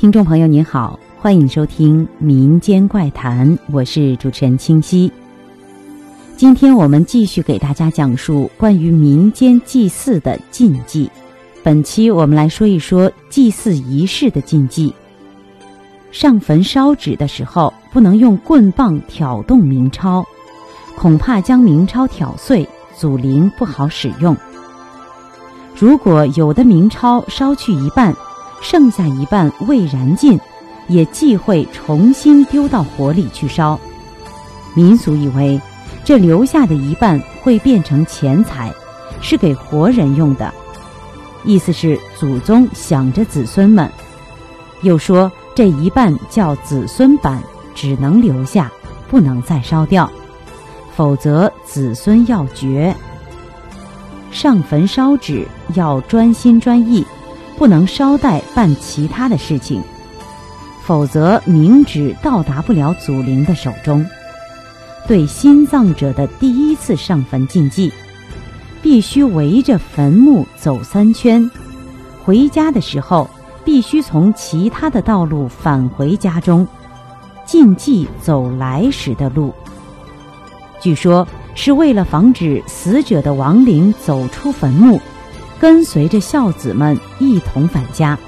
听众朋友您好，欢迎收听《民间怪谈》，我是主持人清溪。今天我们继续给大家讲述关于民间祭祀的禁忌。本期我们来说一说祭祀仪式的禁忌。上坟烧纸的时候，不能用棍棒挑动冥钞，恐怕将冥钞挑碎，祖灵不好使用。如果有的冥钞烧去一半，剩下一半未燃尽，也忌讳重新丢到火里去烧。民俗以为，这留下的一半会变成钱财，是给活人用的，意思是祖宗想着子孙们。又说这一半叫子孙板，只能留下，不能再烧掉，否则子孙要绝。上坟烧纸要专心专意。不能捎带办其他的事情，否则冥纸到达不了祖灵的手中。对新葬者的第一次上坟禁忌，必须围着坟墓走三圈，回家的时候必须从其他的道路返回家中，禁忌走来时的路。据说是为了防止死者的亡灵走出坟墓。跟随着孝子们一同返家，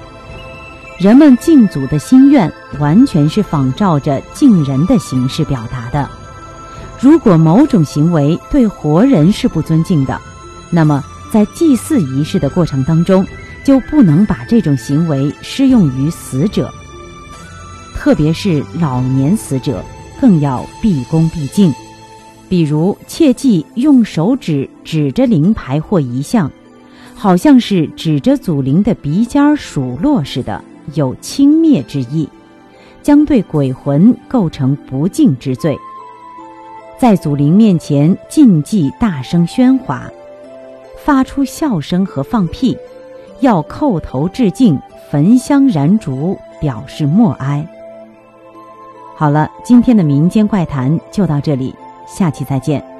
人们敬祖的心愿完全是仿照着敬人的形式表达的。如果某种行为对活人是不尊敬的，那么在祭祀仪式的过程当中，就不能把这种行为适用于死者，特别是老年死者，更要毕恭毕敬。比如，切忌用手指指着灵牌或遗像。好像是指着祖灵的鼻尖数落似的，有轻蔑之意，将对鬼魂构成不敬之罪。在祖灵面前禁忌大声喧哗，发出笑声和放屁，要叩头致敬，焚香燃烛，表示默哀。好了，今天的民间怪谈就到这里，下期再见。